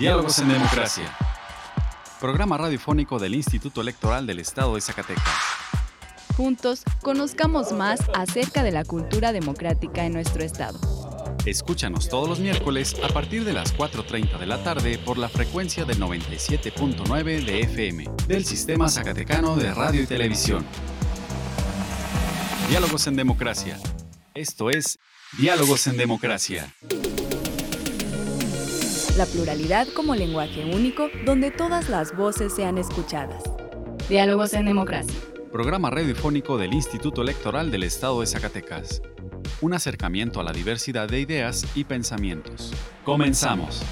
Diálogos en Democracia. Programa radiofónico del Instituto Electoral del Estado de Zacatecas. Juntos, conozcamos más acerca de la cultura democrática en nuestro estado. Escúchanos todos los miércoles a partir de las 4.30 de la tarde por la frecuencia del 97.9 de FM del Sistema Zacatecano de Radio y Televisión. Diálogos en Democracia. Esto es Diálogos en Democracia. La pluralidad como lenguaje único donde todas las voces sean escuchadas. Diálogos en Democracia. Programa radiofónico del Instituto Electoral del Estado de Zacatecas. Un acercamiento a la diversidad de ideas y pensamientos. Comenzamos.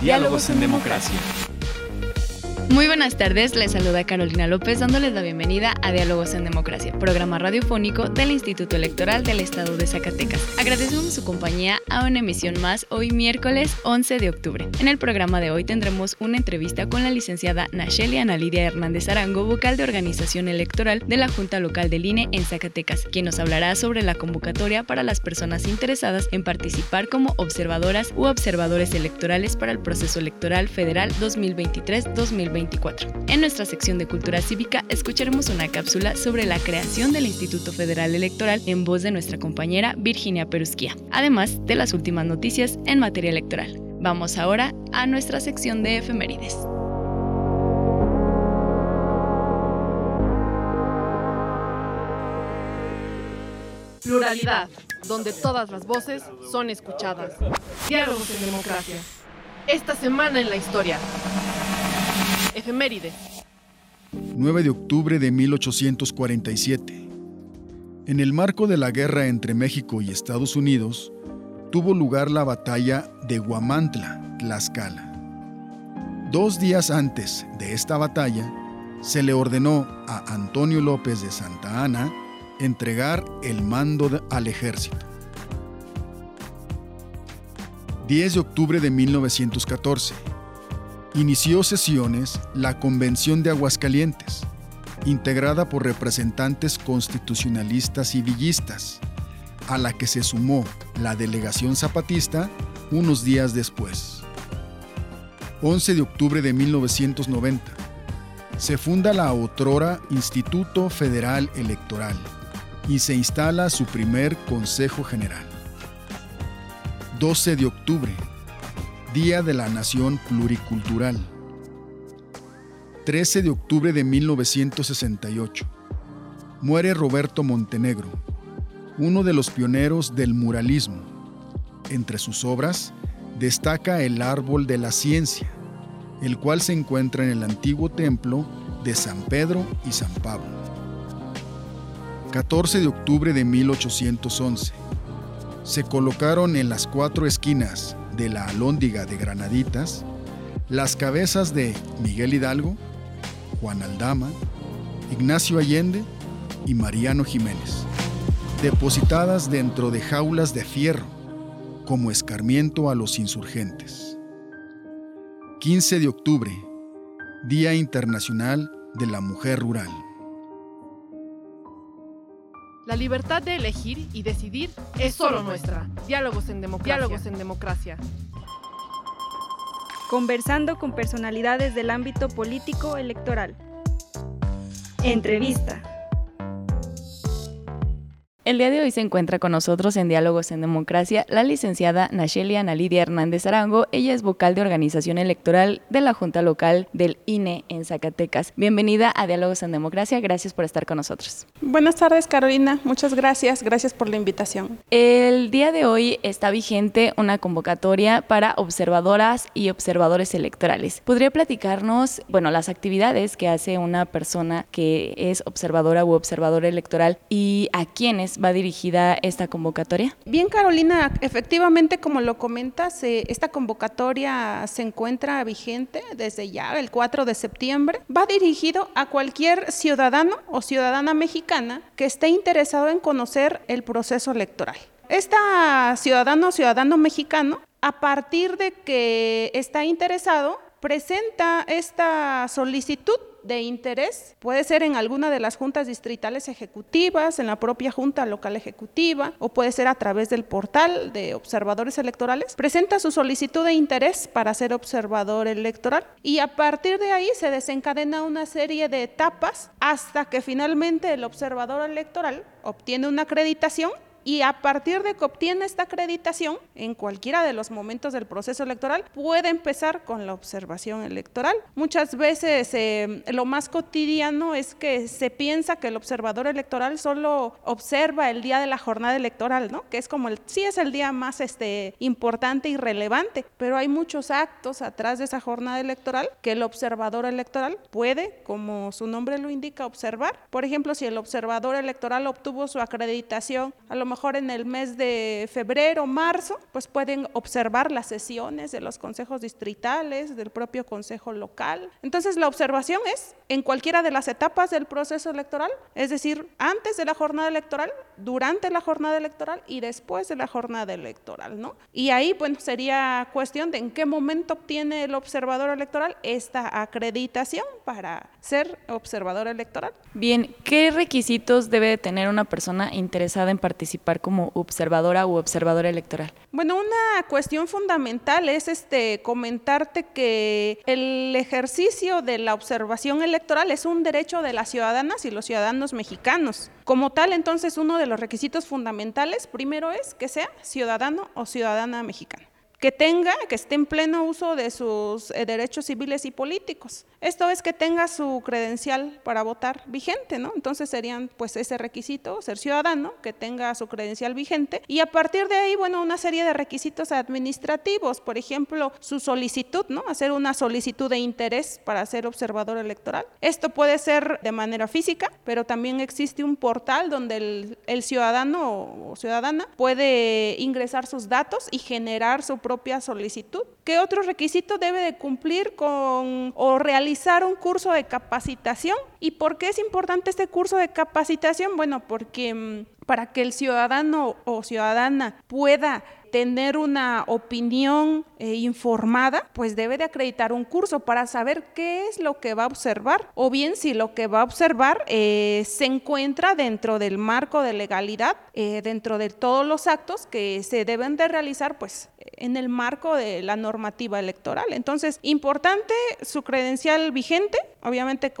Diálogos en Democracia. Muy buenas tardes, les saluda Carolina López dándoles la bienvenida a Diálogos en Democracia, programa radiofónico del Instituto Electoral del Estado de Zacatecas. Agradecemos su compañía a una emisión más hoy miércoles 11 de octubre. En el programa de hoy tendremos una entrevista con la licenciada Nacheli Analidia Hernández Arango, vocal de organización electoral de la Junta Local del INE en Zacatecas, quien nos hablará sobre la convocatoria para las personas interesadas en participar como observadoras u observadores electorales para el proceso electoral federal 2023-2024. En nuestra sección de Cultura Cívica escucharemos una cápsula sobre la creación del Instituto Federal Electoral en voz de nuestra compañera Virginia Perusquía, además de las últimas noticias en materia electoral. Vamos ahora a nuestra sección de efemérides. Pluralidad, donde todas las voces son escuchadas. Diálogos en democracia. Esta semana en la historia. Efeméride. 9 de octubre de 1847. En el marco de la guerra entre México y Estados Unidos, tuvo lugar la batalla de Guamantla, Tlaxcala. Dos días antes de esta batalla, se le ordenó a Antonio López de Santa Ana entregar el mando al ejército. 10 de octubre de 1914 inició sesiones la Convención de Aguascalientes, integrada por representantes constitucionalistas y villistas, a la que se sumó la delegación zapatista unos días después. 11 de octubre de 1990. Se funda la otrora Instituto Federal Electoral y se instala su primer Consejo General. 12 de octubre Día de la Nación Pluricultural. 13 de octubre de 1968. Muere Roberto Montenegro, uno de los pioneros del muralismo. Entre sus obras destaca el Árbol de la Ciencia, el cual se encuentra en el antiguo templo de San Pedro y San Pablo. 14 de octubre de 1811. Se colocaron en las cuatro esquinas de la Alhóndiga de Granaditas, las cabezas de Miguel Hidalgo, Juan Aldama, Ignacio Allende y Mariano Jiménez, depositadas dentro de jaulas de fierro como escarmiento a los insurgentes. 15 de octubre, Día Internacional de la Mujer Rural. La libertad de elegir y decidir es solo nuestra. Diálogos en democracia. Diálogos en democracia. Conversando con personalidades del ámbito político electoral. Entrevista. El día de hoy se encuentra con nosotros en Diálogos en Democracia la licenciada Nacheli Analidia Hernández Arango. Ella es vocal de organización electoral de la Junta Local del INE en Zacatecas. Bienvenida a Diálogos en Democracia. Gracias por estar con nosotros. Buenas tardes, Carolina. Muchas gracias. Gracias por la invitación. El día de hoy está vigente una convocatoria para observadoras y observadores electorales. ¿Podría platicarnos, bueno, las actividades que hace una persona que es observadora u observador electoral y a quiénes va dirigida esta convocatoria? Bien, Carolina, efectivamente, como lo comentas, eh, esta convocatoria se encuentra vigente desde ya el 4 de septiembre. Va dirigido a cualquier ciudadano o ciudadana mexicana que esté interesado en conocer el proceso electoral. Esta ciudadano o ciudadano mexicano, a partir de que está interesado, presenta esta solicitud de interés. Puede ser en alguna de las juntas distritales ejecutivas, en la propia junta local ejecutiva, o puede ser a través del portal de observadores electorales. Presenta su solicitud de interés para ser observador electoral y a partir de ahí se desencadena una serie de etapas hasta que finalmente el observador electoral obtiene una acreditación y a partir de que obtiene esta acreditación, en cualquiera de los momentos del proceso electoral, puede empezar con la observación electoral. Muchas veces eh, lo más cotidiano es que se piensa que el observador electoral solo observa el día de la jornada electoral, ¿no? Que es como el, sí es el día más este, importante y relevante, pero hay muchos actos atrás de esa jornada electoral que el observador electoral puede, como su nombre lo indica, observar. Por ejemplo, si el observador electoral obtuvo su acreditación, a lo mejor en el mes de febrero, marzo, pues pueden observar las sesiones de los consejos distritales, del propio consejo local. Entonces la observación es en cualquiera de las etapas del proceso electoral, es decir, antes de la jornada electoral, durante la jornada electoral y después de la jornada electoral, ¿no? Y ahí, bueno, sería cuestión de en qué momento obtiene el observador electoral esta acreditación para ser observador electoral. Bien, ¿qué requisitos debe de tener una persona interesada en participar como observadora u observadora electoral? Bueno, una cuestión fundamental es este comentarte que el ejercicio de la observación electoral es un derecho de las ciudadanas y los ciudadanos mexicanos. Como tal, entonces, uno de los requisitos fundamentales primero es que sea ciudadano o ciudadana mexicana que tenga, que esté en pleno uso de sus eh, derechos civiles y políticos. Esto es que tenga su credencial para votar vigente, ¿no? Entonces serían pues ese requisito, ser ciudadano, que tenga su credencial vigente y a partir de ahí, bueno, una serie de requisitos administrativos, por ejemplo, su solicitud, ¿no? Hacer una solicitud de interés para ser observador electoral. Esto puede ser de manera física, pero también existe un portal donde el, ciudadano o ciudadana puede ingresar sus datos y generar su propia solicitud. ¿Qué otro requisito debe de cumplir con o realizar un curso de capacitación? ¿Y por qué es importante este curso de capacitación? Bueno, porque mm, para que el ciudadano o ciudadana pueda tener una opinión eh, informada, pues debe de acreditar un curso para saber qué es lo que va a observar o bien si lo que va a observar eh, se encuentra dentro del marco de legalidad, eh, dentro de todos los actos que se deben de realizar pues en el marco de la normativa electoral. Entonces, importante su credencial vigente, obviamente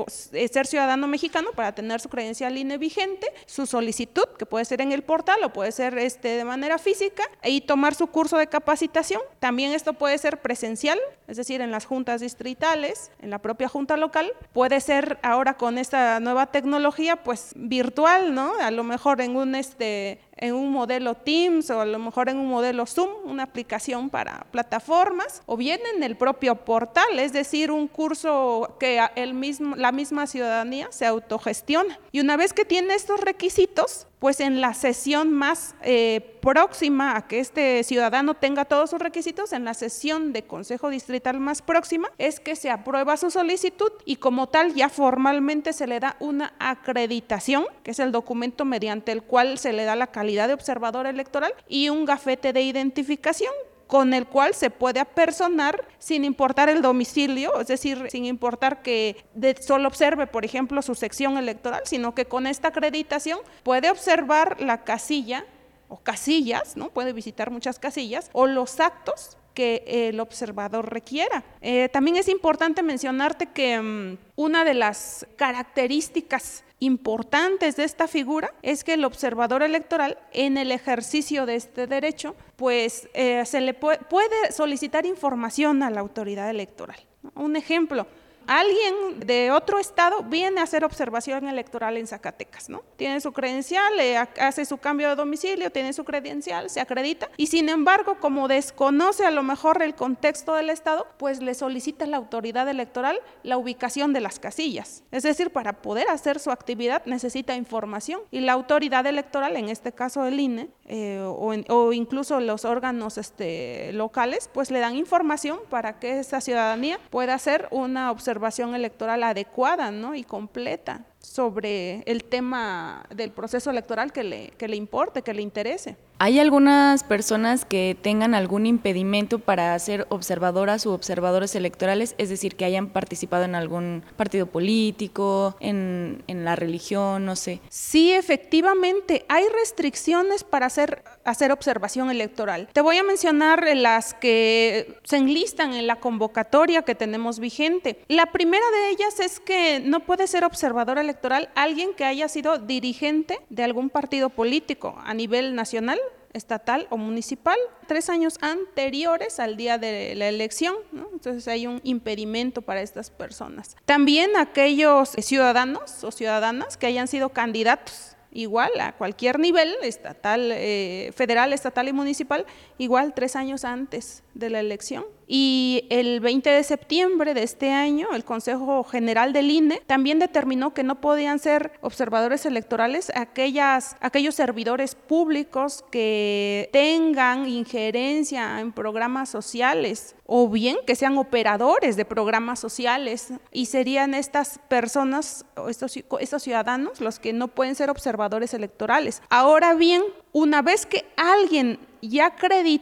ser ciudadano mexicano para tener su credencial INE vigente, su solicitud, que puede ser en el portal o puede ser este, de manera física, y tomar su curso de capacitación. También esto puede ser presencial, es decir, en las juntas distritales, en la propia junta local. Puede ser ahora con esta nueva tecnología, pues virtual, ¿no? A lo mejor en un este en un modelo Teams o a lo mejor en un modelo Zoom, una aplicación para plataformas, o bien en el propio portal, es decir, un curso que el mismo, la misma ciudadanía se autogestiona. Y una vez que tiene estos requisitos, pues en la sesión más eh, próxima a que este ciudadano tenga todos sus requisitos, en la sesión de Consejo Distrital más próxima, es que se aprueba su solicitud y como tal ya formalmente se le da una acreditación, que es el documento mediante el cual se le da la calidad de observador electoral y un gafete de identificación con el cual se puede apersonar sin importar el domicilio, es decir, sin importar que solo observe, por ejemplo, su sección electoral, sino que con esta acreditación puede observar la casilla o casillas, ¿no? Puede visitar muchas casillas o los actos que el observador requiera. Eh, también es importante mencionarte que mm, una de las características importantes de esta figura es que el observador electoral en el ejercicio de este derecho pues eh, se le puede, puede solicitar información a la autoridad electoral. Un ejemplo, alguien de otro estado viene a hacer observación electoral en Zacatecas, ¿no? Tiene su credencial, hace su cambio de domicilio, tiene su credencial, se acredita y sin embargo, como desconoce a lo mejor el contexto del estado, pues le solicita a la autoridad electoral la ubicación de las casillas. Es decir, para poder hacer su actividad necesita información y la autoridad electoral, en este caso el INE, eh, o, incluso los órganos este, locales, pues le dan información para que esa ciudadanía pueda hacer una observación electoral adecuada ¿no? y completa sobre el tema del proceso electoral que le, que le importe, que le interese. ¿Hay algunas personas que tengan algún impedimento para ser observadoras u observadores electorales? Es decir, que hayan participado en algún partido político, en, en la religión, no sé. Sí, efectivamente, hay restricciones para hacer, hacer observación electoral. Te voy a mencionar las que se enlistan en la convocatoria que tenemos vigente. La primera de ellas es que no puede ser observador electoral alguien que haya sido dirigente de algún partido político a nivel nacional estatal o municipal, tres años anteriores al día de la elección. Entonces hay un impedimento para estas personas. También aquellos ciudadanos o ciudadanas que hayan sido candidatos igual a cualquier nivel, estatal, eh, federal, estatal y municipal, igual tres años antes de la elección. Y el 20 de septiembre de este año, el Consejo General del INE también determinó que no podían ser observadores electorales aquellas, aquellos servidores públicos que tengan injerencia en programas sociales o bien que sean operadores de programas sociales y serían estas personas, estos, estos ciudadanos, los que no pueden ser observadores electorales. Ahora bien, una vez que alguien ya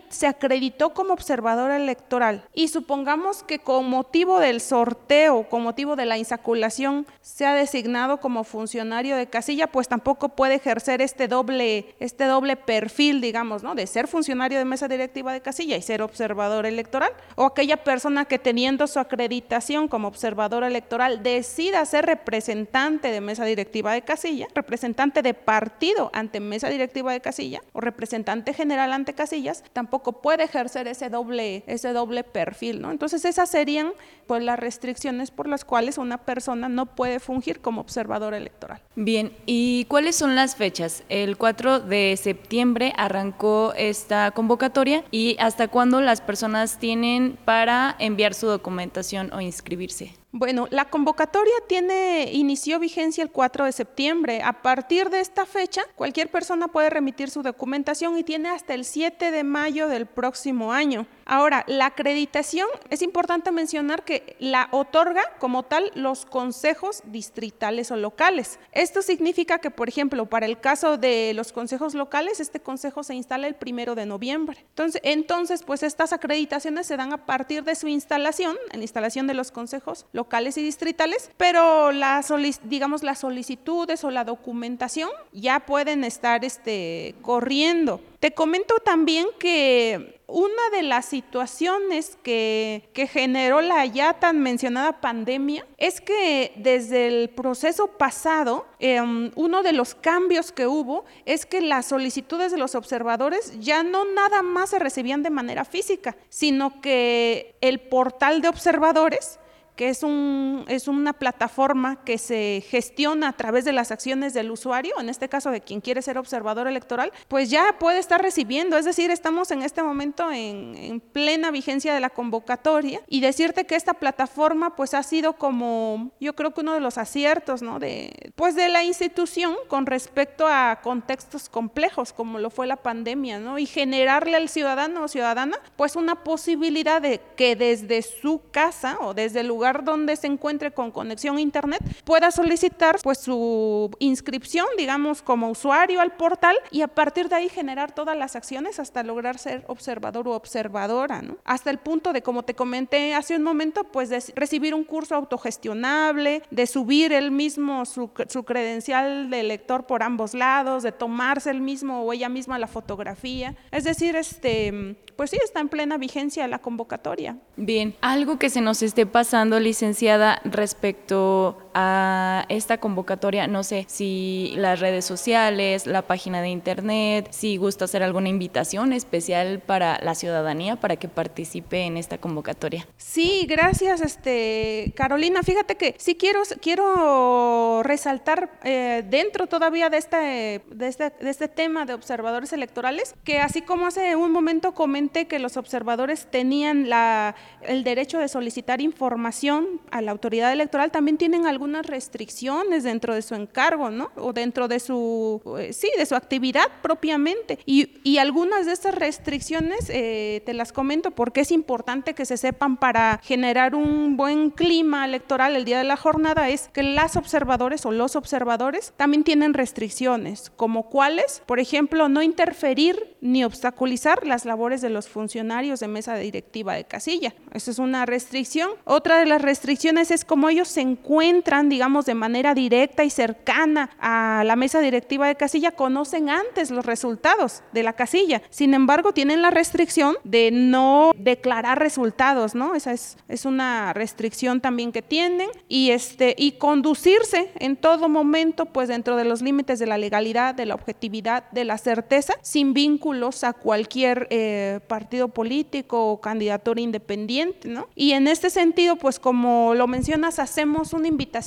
se acreditó como observador electoral y supongamos que con motivo del sorteo, con motivo de la insaculación, se ha designado como funcionario de casilla, pues tampoco puede ejercer este doble, este doble perfil, digamos, ¿no? De ser funcionario de mesa directiva de casilla y ser observador electoral. O aquella persona que teniendo su acreditación como observador electoral decida ser representante de mesa directiva de casilla, representante de partido ante mesa directiva de casilla, o representante general ante casillas, tampoco puede ejercer ese doble, ese doble perfil, ¿no? Entonces esas serían pues las restricciones por las cuales una persona no puede fungir como observador electoral. Bien, ¿y cuáles son las fechas? El 4 de septiembre arrancó esta convocatoria y hasta cuándo las personas tienen para enviar su documentación o inscribirse. Bueno, la convocatoria tiene inició vigencia el 4 de septiembre. A partir de esta fecha, cualquier persona puede remitir su documentación y tiene hasta el 7 de mayo del próximo año. Ahora, la acreditación es importante mencionar que la otorga como tal los consejos distritales o locales. Esto significa que, por ejemplo, para el caso de los consejos locales, este consejo se instala el primero de noviembre. Entonces, entonces, pues estas acreditaciones se dan a partir de su instalación, en la instalación de los consejos locales y distritales, pero las, digamos, las solicitudes o la documentación ya pueden estar este, corriendo. Te comento también que una de las situaciones que, generó la ya tan mencionada pandemia es que desde el proceso pasado, em, uno de los cambios que hubo es que las solicitudes de los observadores ya no nada más se recibían de manera física, sino que el portal de observadores que es, un, es una plataforma que se gestiona a través de las acciones del usuario, en este caso de quien quiere ser observador electoral, pues ya puede estar recibiendo, es decir, estamos en este momento en, en plena vigencia de la convocatoria y decirte que esta plataforma pues ha sido como, yo creo que uno de los aciertos, ¿no? De, pues de la institución con respecto a contextos complejos como lo fue la pandemia, ¿no? Y generarle al ciudadano o ciudadana pues una posibilidad de que desde su casa o desde el lugar donde se encuentre con conexión a internet pueda solicitar pues su inscripción, digamos, como usuario al portal y a partir de ahí generar todas las acciones hasta lograr ser observador u observadora, ¿no? Hasta el punto de, como te comenté hace un momento, pues de recibir un curso autogestionable, de subir el mismo su, su credencial de lector por ambos lados, de tomarse el mismo o ella misma la fotografía. Es decir, este, pues sí, está en plena vigencia la convocatoria. Bien, algo que se nos esté pasando licenciada, respecto a esta convocatoria, no sé si las redes sociales, la página de internet, si gusta hacer alguna invitación especial para la ciudadanía para que participe en esta convocatoria. Sí, gracias, este Carolina. Fíjate que sí quiero, quiero resaltar eh, dentro todavía de este, de, este, tema de observadores electorales, que así como hace un momento comenté que los observadores tenían la, el derecho de solicitar información a la autoridad electoral, también tienen algunas restricciones dentro de su encargo, ¿no? O dentro de su, eh, sí, de su actividad propiamente. Y, y algunas de estas restricciones eh, te las comento porque es importante que se sepan para generar un buen clima electoral el día de la jornada, es que las observadores o los observadores también tienen restricciones, como cuáles, por ejemplo, no interferir ni obstaculizar las labores de los funcionarios de mesa directiva de casilla. Esa es una restricción. Otra de las restricciones es cómo ellos se encuentran, digamos, de manera directa y cercana a la mesa directiva de casilla, conocen antes los resultados de la casilla. Sin embargo, tienen la restricción de no declarar resultados, ¿no? Esa es, es una restricción también que tienen y, este, y conducirse en todo momento, pues dentro de los límites de la legalidad, de la objetividad, de la certeza, sin vínculos a cualquier eh, partido político o candidatura independiente, ¿no? Y en este sentido, pues como lo mencionas, hacemos una invitación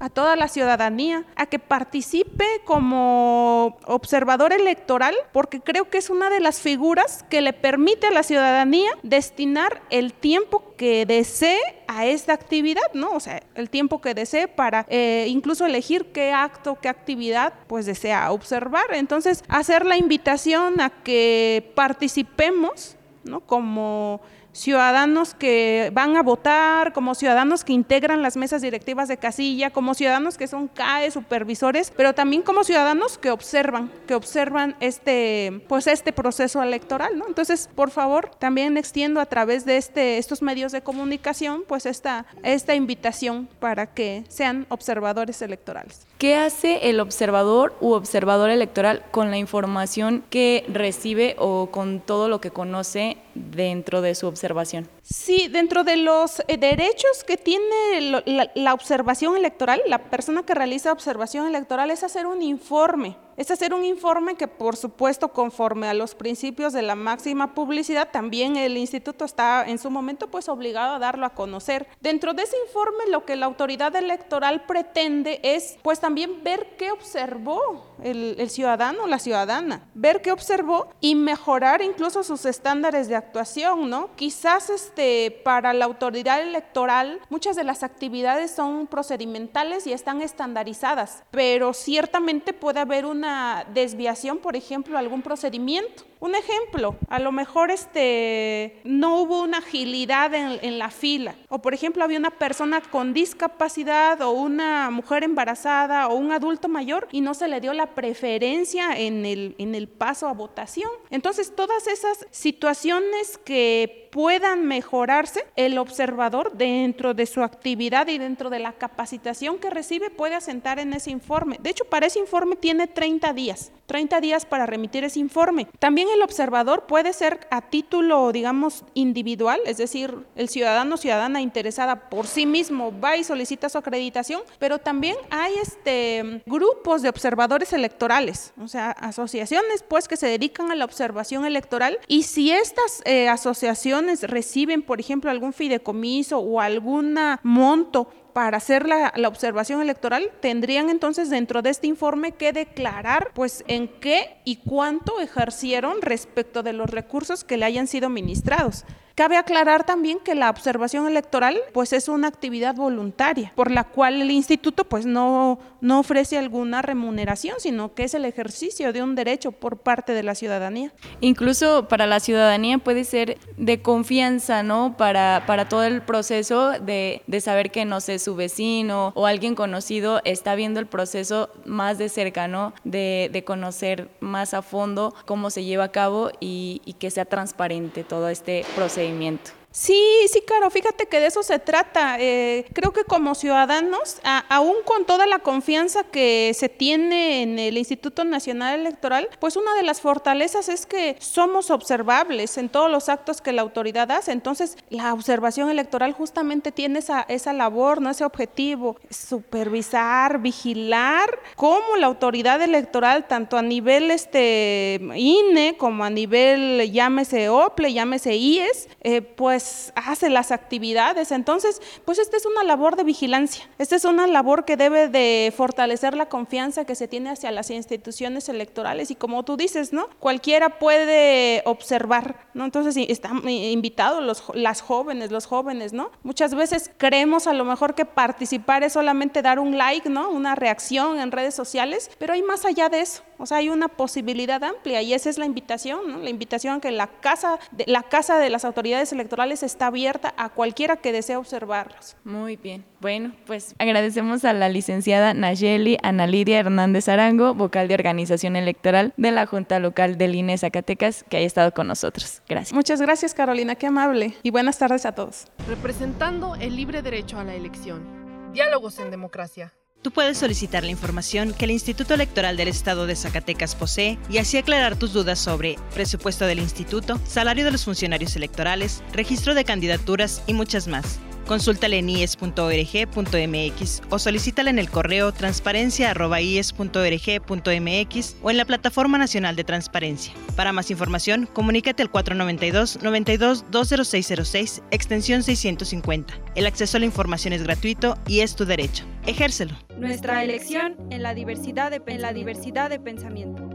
a toda la ciudadanía a que participe como observador electoral, porque creo que es una de las figuras que le permite a la ciudadanía destinar el tiempo que desee a esta actividad, ¿no? O sea, el tiempo que desee para eh, incluso elegir qué acto, qué actividad pues desea observar. Entonces, hacer la invitación a que participemos, ¿no? Como ciudadanos que van a votar, como ciudadanos que integran las mesas directivas de casilla, como ciudadanos que son CAE, supervisores, pero también como ciudadanos que observan, que observan este, pues este proceso electoral. Entonces, por favor, también extiendo a través de este, estos medios de comunicación, pues esta, esta invitación para que sean observadores electorales. ¿Qué hace el observador u observador electoral con la información que recibe o con todo lo que conoce dentro de su observación. Sí, dentro de los eh, derechos que tiene la, observación electoral, la persona que realiza observación electoral es hacer un informe. Es hacer un informe que, por supuesto, conforme a los principios de la máxima publicidad, también el instituto está en su momento pues obligado a darlo a conocer. Dentro de ese informe, lo que la autoridad electoral pretende es pues también ver qué observó el, ciudadano o la ciudadana, ver qué observó y mejorar incluso sus estándares de actuación, ¿no? Quizás este para la autoridad electoral muchas de las actividades son procedimentales y están estandarizadas, pero ciertamente puede haber una desviación, por ejemplo, algún procedimiento. Un ejemplo, a lo mejor este, no hubo una agilidad en, la fila, o por ejemplo había una persona con discapacidad o una mujer embarazada o un adulto mayor y no se le dio la preferencia en el, en el paso a votación. Entonces todas esas situaciones que puedan mejorarse, el observador dentro de su actividad y dentro de la capacitación que recibe puede asentar en ese informe. De hecho, para ese informe tiene 30 días, 30 días para remitir ese informe. También el observador puede ser a título, digamos, individual, es decir, el ciudadano o ciudadana interesada por sí mismo va y solicita su acreditación, pero también hay este, grupos de observadores electorales, o sea, asociaciones pues que se dedican a la observación electoral y si estas eh, asociaciones reciben, por ejemplo, algún fideicomiso o algún monto para hacer la, observación electoral, tendrían entonces dentro de este informe que declarar pues en qué y cuánto ejercieron respecto de los recursos que le hayan sido ministrados. Cabe aclarar también que la observación electoral pues es una actividad voluntaria por la cual el instituto pues no, no ofrece alguna remuneración, sino que es el ejercicio de un derecho por parte de la ciudadanía. Incluso para la ciudadanía puede ser de confianza, ¿no? Para, para todo el proceso de, de saber que, no sé, su vecino o alguien conocido está viendo el proceso más de cerca, ¿no? De, de conocer más a fondo cómo se lleva a cabo y, y que sea transparente todo este proceso procedimiento. Sí, sí, claro, fíjate que de eso se trata. Eh, creo que como ciudadanos, aún con toda la confianza que se tiene en el Instituto Nacional Electoral, pues una de las fortalezas es que somos observables en todos los actos que la autoridad hace. Entonces, la observación electoral justamente tiene esa, esa labor, ¿no? ese objetivo, supervisar, vigilar cómo la autoridad electoral, tanto a nivel este, INE como a nivel, llámese OPLE, llámese IES, eh, pues pues hace las actividades. Entonces, pues esta es una labor de vigilancia. Esta es una labor que debe de fortalecer la confianza que se tiene hacia las instituciones electorales y como tú dices, ¿no? Cualquiera puede observar, ¿no? Entonces, están invitados los, las jóvenes, los jóvenes, ¿no? Muchas veces creemos a lo mejor que participar es solamente dar un like, ¿no? Una reacción en redes sociales, pero hay más allá de eso. O sea, hay una posibilidad amplia y esa es la invitación, ¿no? La invitación que la casa de, la casa de las autoridades electorales está abierta a cualquiera que desee observarlos. Muy bien. Bueno, pues agradecemos a la licenciada Nayeli Analidia Hernández Arango, vocal de organización electoral de la Junta Local del INE Zacatecas, que haya estado con nosotros. Gracias. Muchas gracias, Carolina, qué amable. Y buenas tardes a todos. Representando el libre derecho a la elección. Diálogos en democracia. Tú puedes solicitar la información que el Instituto Electoral del Estado de Zacatecas posee y así aclarar tus dudas sobre presupuesto del instituto, salario de los funcionarios electorales, registro de candidaturas y muchas más. Consúltala en ies.org.mx o solicítala en el correo transparencia.ies.org.mx o en la Plataforma Nacional de Transparencia. Para más información, comunícate al 492-92-20606, extensión 650. El acceso a la información es gratuito y es tu derecho. Ejércelo. Nuestra elección en la diversidad de, en la diversidad de pensamiento.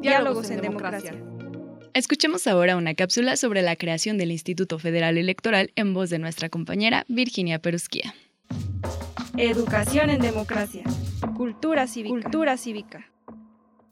Diálogos, en, democracia. Escuchemos ahora una cápsula sobre la creación del Instituto Federal Electoral en voz de nuestra compañera Virginia Perusquía. Educación en democracia. Cultura cívica. Cultura cívica.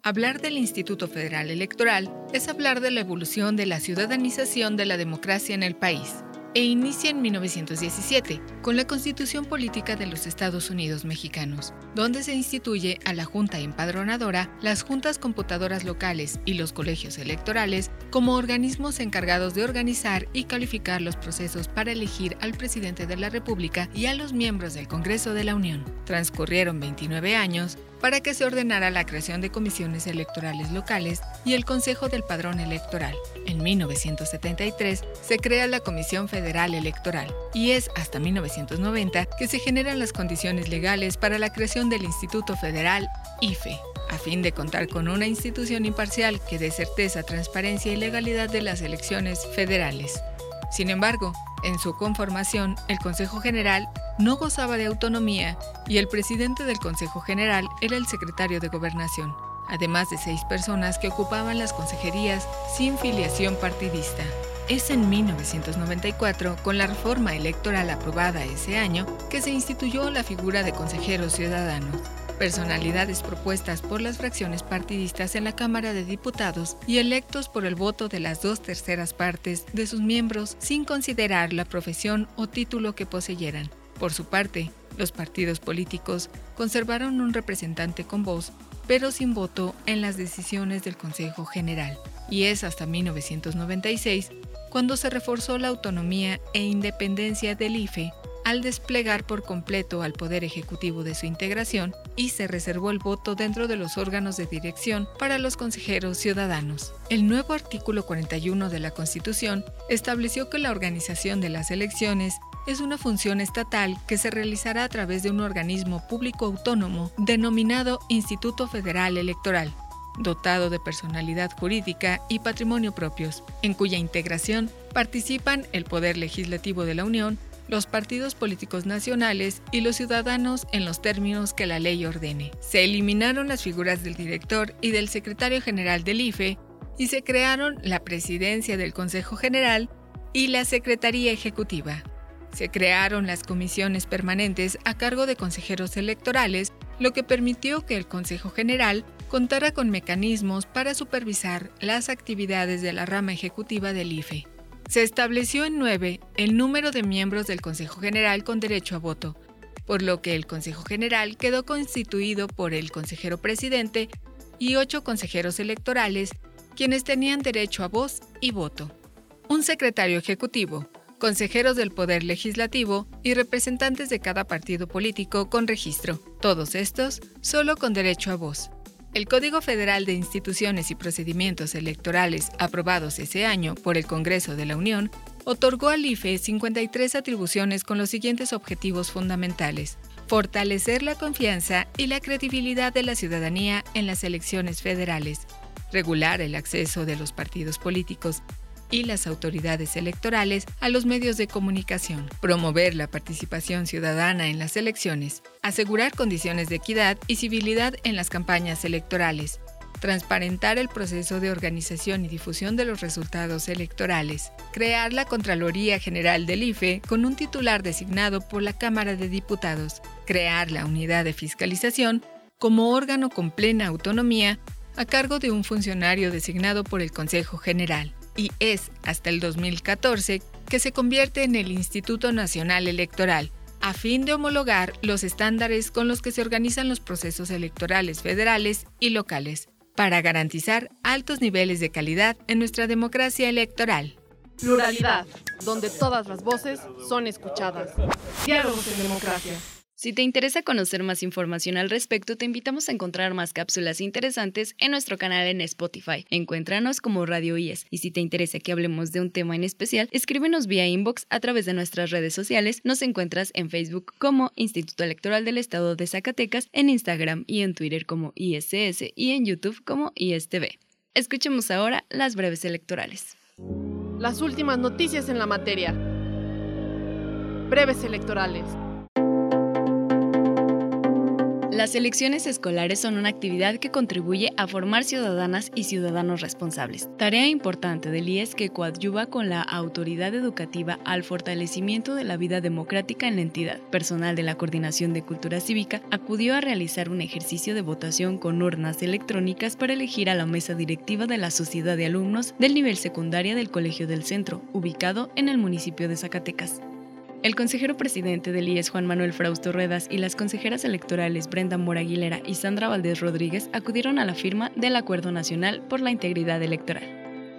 Hablar del Instituto Federal Electoral es hablar de la evolución de la ciudadanización de la democracia en el país e inicia en 1917 con la Constitución Política de los Estados Unidos Mexicanos, donde se instituye a la Junta Empadronadora, las juntas computadoras locales y los colegios electorales como organismos encargados de organizar y calificar los procesos para elegir al presidente de la República y a los miembros del Congreso de la Unión. Transcurrieron 29 años para que se ordenara la creación de comisiones electorales locales y el Consejo del Padrón Electoral. En 1973 se crea la Comisión Federal Electoral y es hasta 1990 que se generan las condiciones legales para la creación del Instituto Federal IFE, a fin de contar con una institución imparcial que dé certeza, transparencia y legalidad de las elecciones federales. Sin embargo, en su conformación, el Consejo General no gozaba de autonomía y el presidente del Consejo General era el secretario de Gobernación, además de seis personas que ocupaban las consejerías sin filiación partidista. Es en 1994, con la reforma electoral aprobada ese año, que se instituyó la figura de consejeros ciudadanos personalidades propuestas por las fracciones partidistas en la Cámara de Diputados y electos por el voto de las dos terceras partes de sus miembros sin considerar la profesión o título que poseyeran. Por su parte, los partidos políticos conservaron un representante con voz, pero sin voto en las decisiones del Consejo General. Y es hasta 1996 cuando se reforzó la autonomía e independencia del IFE al desplegar por completo al Poder Ejecutivo de su integración y se reservó el voto dentro de los órganos de dirección para los consejeros ciudadanos. El nuevo artículo 41 de la Constitución estableció que la organización de las elecciones es una función estatal que se realizará a través de un organismo público autónomo denominado Instituto Federal Electoral, dotado de personalidad jurídica y patrimonio propios, en cuya integración participan el Poder Legislativo de la Unión, los partidos políticos nacionales y los ciudadanos en los términos que la ley ordene. Se eliminaron las figuras del director y del secretario general del IFE y se crearon la presidencia del Consejo General y la Secretaría Ejecutiva. Se crearon las comisiones permanentes a cargo de consejeros electorales, lo que permitió que el Consejo General contara con mecanismos para supervisar las actividades de la rama ejecutiva del IFE. Se estableció en nueve el número de miembros del Consejo General con derecho a voto, por lo que el Consejo General quedó constituido por el consejero presidente y ocho consejeros electorales, quienes tenían derecho a voz y voto. Un secretario ejecutivo, consejeros del Poder Legislativo y representantes de cada partido político con registro, todos estos solo con derecho a voz. El Código Federal de Instituciones y Procedimientos Electorales, aprobados ese año por el Congreso de la Unión, otorgó al IFE 53 atribuciones con los siguientes objetivos fundamentales. Fortalecer la confianza y la credibilidad de la ciudadanía en las elecciones federales, regular el acceso de los partidos políticos y las autoridades electorales a los medios de comunicación, promover la participación ciudadana en las elecciones, asegurar condiciones de equidad y civilidad en las campañas electorales, transparentar el proceso de organización y difusión de los resultados electorales, crear la Contraloría General del IFE con un titular designado por la Cámara de Diputados, crear la Unidad de Fiscalización como órgano con plena autonomía a cargo de un funcionario designado por el Consejo General, y es hasta el 2014 que se convierte en el Instituto Nacional Electoral, a fin de homologar los estándares con los que se organizan los procesos electorales federales y locales, para garantizar altos niveles de calidad en nuestra democracia electoral. Pluralidad, donde todas las voces son escuchadas. Diálogos en democracia. Si te interesa conocer más información al respecto, te invitamos a encontrar más cápsulas interesantes en nuestro canal en Spotify. Encuéntranos como Radio IES. Y si te interesa que hablemos de un tema en especial, escríbenos vía inbox a través de nuestras redes sociales. Nos encuentras en Facebook como Instituto Electoral del Estado de Zacatecas, en Instagram y en Twitter como ISS y en YouTube como ISTV. Escuchemos ahora las breves electorales. Las últimas noticias en la materia. Breves electorales. Las elecciones escolares son una actividad que contribuye a formar ciudadanas y ciudadanos responsables. Tarea importante del IES que coadyuva con la autoridad educativa al fortalecimiento de la vida democrática en la entidad. Personal de la Coordinación de Cultura Cívica acudió a realizar un ejercicio de votación con urnas electrónicas para elegir a la mesa directiva de la Sociedad de Alumnos del nivel secundaria del Colegio del Centro, ubicado en el municipio de Zacatecas. El consejero presidente del IES Juan Manuel Frausto Ruedas y las consejeras electorales Brenda Mora Aguilera y Sandra Valdés Rodríguez acudieron a la firma del Acuerdo Nacional por la Integridad Electoral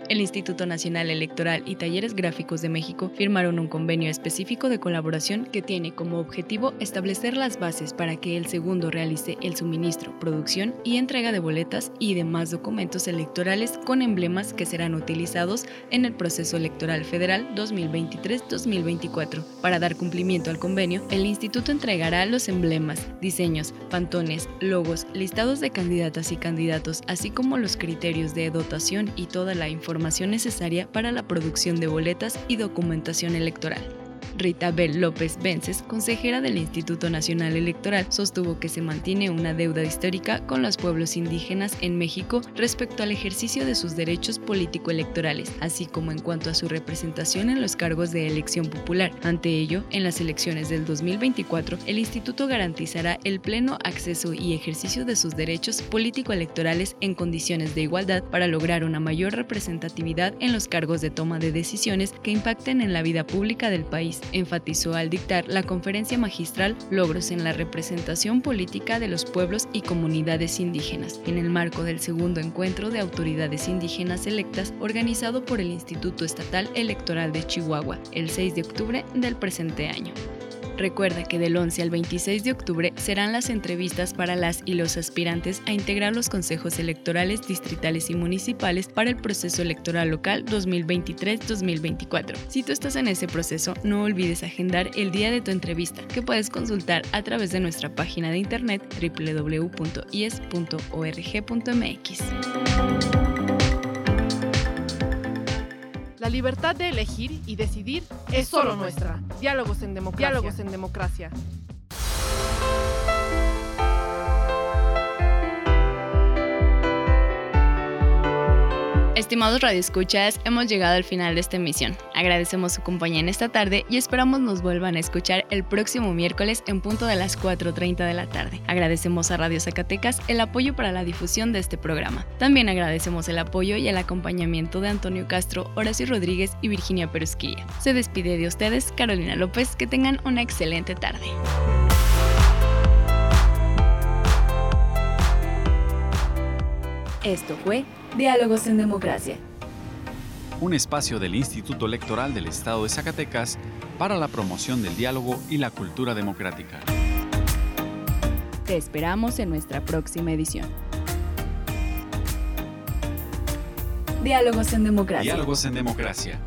el Instituto Nacional Electoral y Talleres Gráficos de México firmaron un convenio específico de colaboración que tiene como objetivo establecer las bases para que el segundo realice el suministro, producción y entrega de boletas y demás documentos electorales con emblemas que serán utilizados en el proceso electoral federal 2023-2024. Para dar cumplimiento al convenio, el instituto entregará los emblemas, diseños, pantones, logos, listados de candidatas y candidatos, así como los criterios de dotación y toda la información necesaria para la producción de boletas y documentación electoral. Rita Bell López Vences, consejera del Instituto Nacional Electoral, sostuvo que se mantiene una deuda histórica con los pueblos indígenas en México respecto al ejercicio de sus derechos político-electorales, así como en cuanto a su representación en los cargos de elección popular. Ante ello, en las elecciones del 2024, el instituto garantizará el pleno acceso y ejercicio de sus derechos político-electorales en condiciones de igualdad para lograr una mayor representatividad en los cargos de toma de decisiones que impacten en la vida pública del país enfatizó al dictar la conferencia magistral Logros en la representación política de los pueblos y comunidades indígenas, en el marco del segundo encuentro de autoridades indígenas electas organizado por el Instituto Estatal Electoral de Chihuahua, el 6 de octubre del presente año. Recuerda que del 11 al 26 de octubre serán las entrevistas para las y los aspirantes a integrar los consejos electorales distritales y municipales para el proceso electoral local 2023-2024. Si tú estás en ese proceso, no olvides agendar el día de tu entrevista, que puedes consultar a través de nuestra página de internet www.ies.org.mx. La libertad de elegir y decidir es solo nuestra. Diálogos en democracia. Diálogos en democracia. Estimados radioescuchas, hemos llegado al final de esta emisión. Agradecemos su compañía en esta tarde y esperamos nos vuelvan a escuchar el próximo miércoles en punto de las 4.30 de la tarde. Agradecemos a Radio Zacatecas el apoyo para la difusión de este programa. También agradecemos el apoyo y el acompañamiento de Antonio Castro, Horacio Rodríguez y Virginia Perusquilla. Se despide de ustedes Carolina López, que tengan una excelente tarde. Esto fue Diálogos en Democracia. Un espacio del Instituto Electoral del Estado de Zacatecas para la promoción del diálogo y la cultura democrática. Te esperamos en nuestra próxima edición. Diálogos en Democracia. Diálogos en Democracia.